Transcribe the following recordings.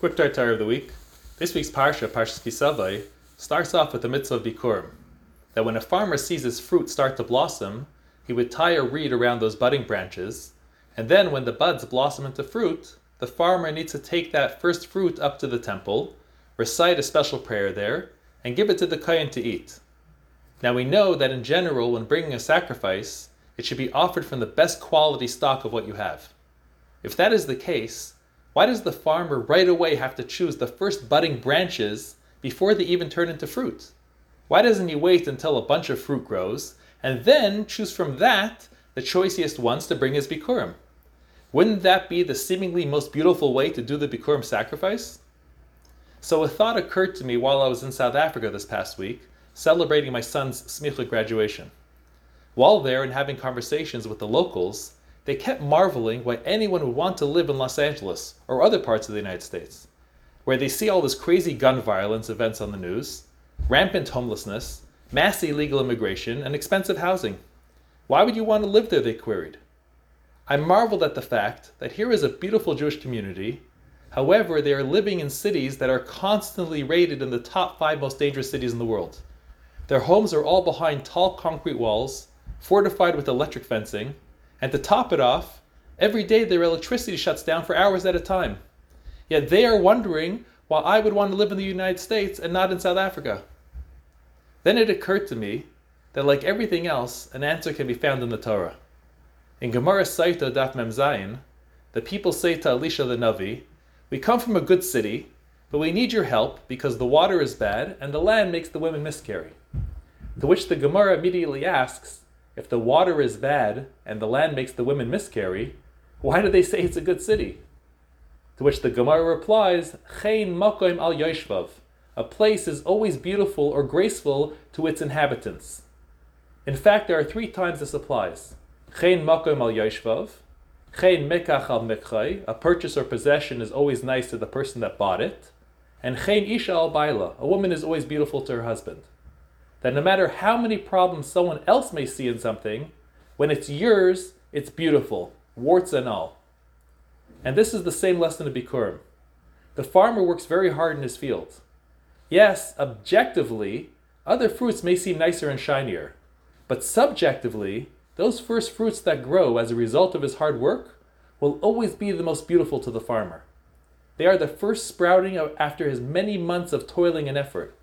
Quick tartar of the week. This week's parsha, Parshas Ki Savo, starts off with the mitzvah of bikurim. That when a farmer sees his fruit start to blossom, he would tie a reed around those budding branches, and then when the buds blossom into fruit, the farmer needs to take that first fruit up to the temple, recite a special prayer there, and give it to the kohen to eat. Now we know that in general, when bringing a sacrifice, it should be offered from the best quality stock of what you have. If that is the case, why does the farmer right away have to choose the first budding branches before they even turn into fruit? Why doesn't he wait until a bunch of fruit grows and then choose from that the choicest ones to bring his bikurim? Wouldn't that be the seemingly most beautiful way to do the bikurim sacrifice? So a thought occurred to me while I was in South Africa this past week, celebrating my son's smicha graduation. While there and having conversations with the locals, they kept marveling why anyone would want to live in Los Angeles or other parts of the United States, where they see all this crazy gun violence events on the news, rampant homelessness, mass illegal immigration, and expensive housing. Why would you want to live there? They queried. I marveled at the fact that here is a beautiful Jewish community. However, they are living in cities that are constantly rated in the top five most dangerous cities in the world. Their homes are all behind tall concrete walls, fortified with electric fencing, and to top it off, every day their electricity shuts down for hours at a time. Yet they are wondering why I would want to live in the United States and not in South Africa. Then it occurred to me that, like everything else, an answer can be found in the Torah. In Gemara Sotah Daf Mem Zayin, the people say to Elisha the Navi, We come from a good city, but we need your help because the water is bad and the land makes the women miscarry. To which the Gemara immediately asks, if the water is bad and the land makes the women miscarry, why do they say it's a good city? To which the Gemara replies, Chein makoim al yoshvav. A place is always beautiful or graceful to its inhabitants. In fact, there are three times this applies. Chein makoim al yoshvav. Chein mekach al mekchay. A purchase or possession is always nice to the person that bought it. And chein isha al baila. A woman is always beautiful to her husband that no matter how many problems someone else may see in something, when it's yours, it's beautiful, warts and all. And this is the same lesson of Bikurim. The farmer works very hard in his field. Yes, objectively, other fruits may seem nicer and shinier, but subjectively, those first fruits that grow as a result of his hard work will always be the most beautiful to the farmer. They are the first sprouting after his many months of toiling and effort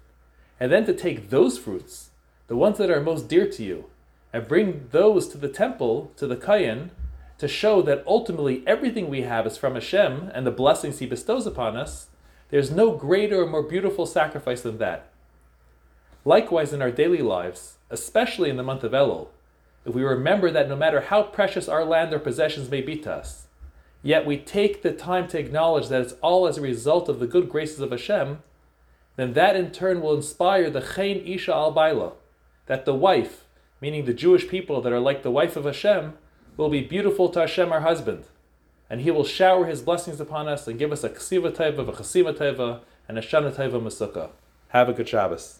and then to take those fruits, the ones that are most dear to you, and bring those to the temple, to the Kohen, to show that ultimately everything we have is from Hashem and the blessings He bestows upon us, there's no greater or more beautiful sacrifice than that. Likewise, in our daily lives, especially in the month of Elul, if we remember that no matter how precious our land or possessions may be to us, yet we take the time to acknowledge that it's all as a result of the good graces of Hashem, then that in turn will inspire the Chain Isha al Baila, that the wife, meaning the Jewish people that are like the wife of Hashem, will be beautiful to Hashem, our husband. And he will shower his blessings upon us and give us a ksiva tova, a chasima tova, and a shana tova masuka. Have a good Shabbos.